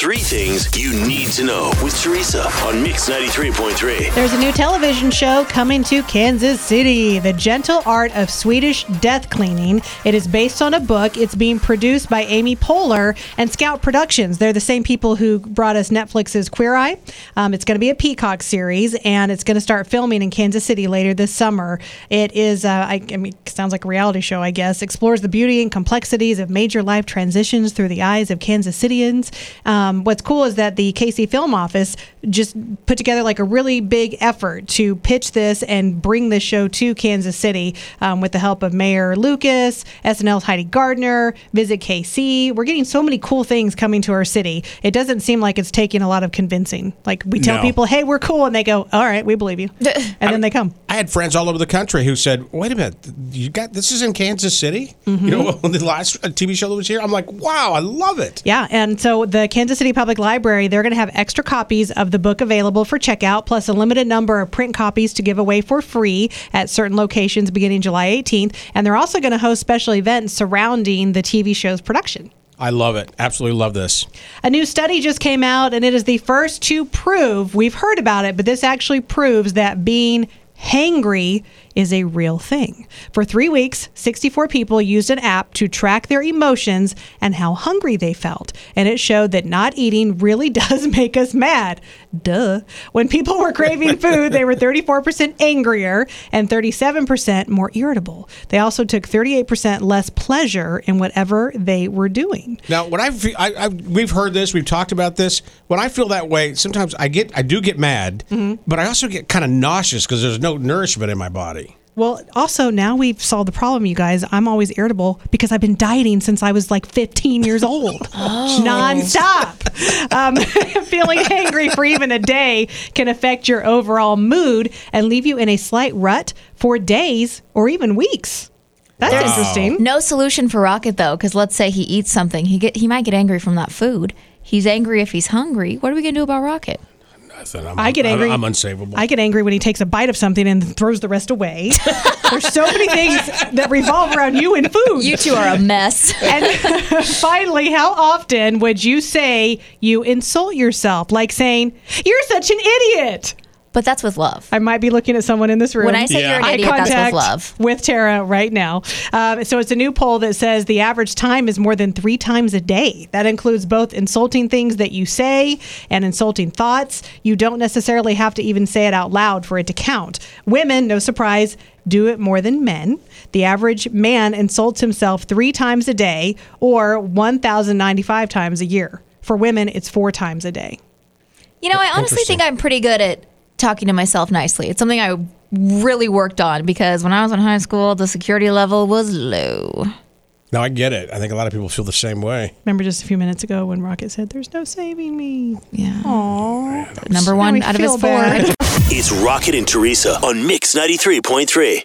Three things you need to know with Teresa on Mix 93.3. There's a new television show coming to Kansas City, The Gentle Art of Swedish Death Cleaning. It is based on a book. It's being produced by Amy Poehler and Scout Productions. They're the same people who brought us Netflix's Queer Eye. Um, it's going to be a Peacock series, and it's going to start filming in Kansas City later this summer. It is, uh, I, I mean, sounds like a reality show, I guess. Explores the beauty and complexities of major life transitions through the eyes of Kansas Citians. Um, what's cool is that the KC Film Office just put together like a really big effort to pitch this and bring this show to Kansas City um, with the help of Mayor Lucas, SNL's Heidi Gardner, Visit KC. We're getting so many cool things coming to our city. It doesn't seem like it's taking a lot of convincing. Like we tell No. people, "Hey, we're cool," and they go, "All right, we believe you," and then they come. I had friends all over the country who said, "Wait a minute, you got this is in Kansas City? You know, the last uh, TV show that was here." I'm like, "Wow, I love it." Yeah, and so the Kansas City Public Library, they're going to have extra copies of the book available for checkout, plus a limited number of print copies to give away for free at certain locations beginning July 18th. And they're also going to host special events surrounding the TV show's production. I love it. Absolutely love this. A new study just came out, and it is the first to prove we've heard about it, but this actually proves that being hangry is a real thing. For three weeks, 64 people used an app to track their emotions and how hungry they felt. And it showed that not eating really does make us mad. Duh. When people were craving food, they were 34% angrier and 37% more irritable. They also took 38% less pleasure in whatever they were doing. Now, when I, fe- I, I we've heard this, we've talked about this. When I feel that way, sometimes I get, I do get mad, mm-hmm. but I also get kind of nauseous because there's no nourishment in my body. Well, also now we've solved the problem, you guys. I'm always irritable because I've been dieting since I was like 15 years old, nonstop. Um, feeling angry for even a day can affect your overall mood and leave you in a slight rut for days or even weeks. That's Wow. interesting. No solution for Rocket though, because let's say he eats something, he get he might get angry from that food. He's angry if he's hungry. What are we gonna do about Rocket? Nothing. I'm, I get I'm- angry. I'm, unsavable. I get angry when he takes a bite of something and throws the rest away. There's so many things that revolve around you and food. You two are a mess. And finally, how often would you say you insult yourself? Like saying, You're such an idiot. But that's with love. I might be looking at someone in this room. When I say Yeah. you're an idiot, that's contact with love. with Tara right now. Um, so it's a new poll that says the average time is more than three times a day. That includes both insulting things that you say and insulting thoughts. You don't necessarily have to even say it out loud for it to count. Women, no surprise, do it more than men. The average man insults himself three times a day or 1,095 times a year. For women, it's four times a day. You know, I honestly think I'm pretty good at talking to myself nicely. It's something I really worked on because when I was in high school, the security level was low. no, I get it. I think a lot of people feel the same way. Remember just a few minutes ago when Rocket said, There's no saving me. Yeah. Aww. Number one out of his four. It's Rocket and Teresa on Mix 93.3.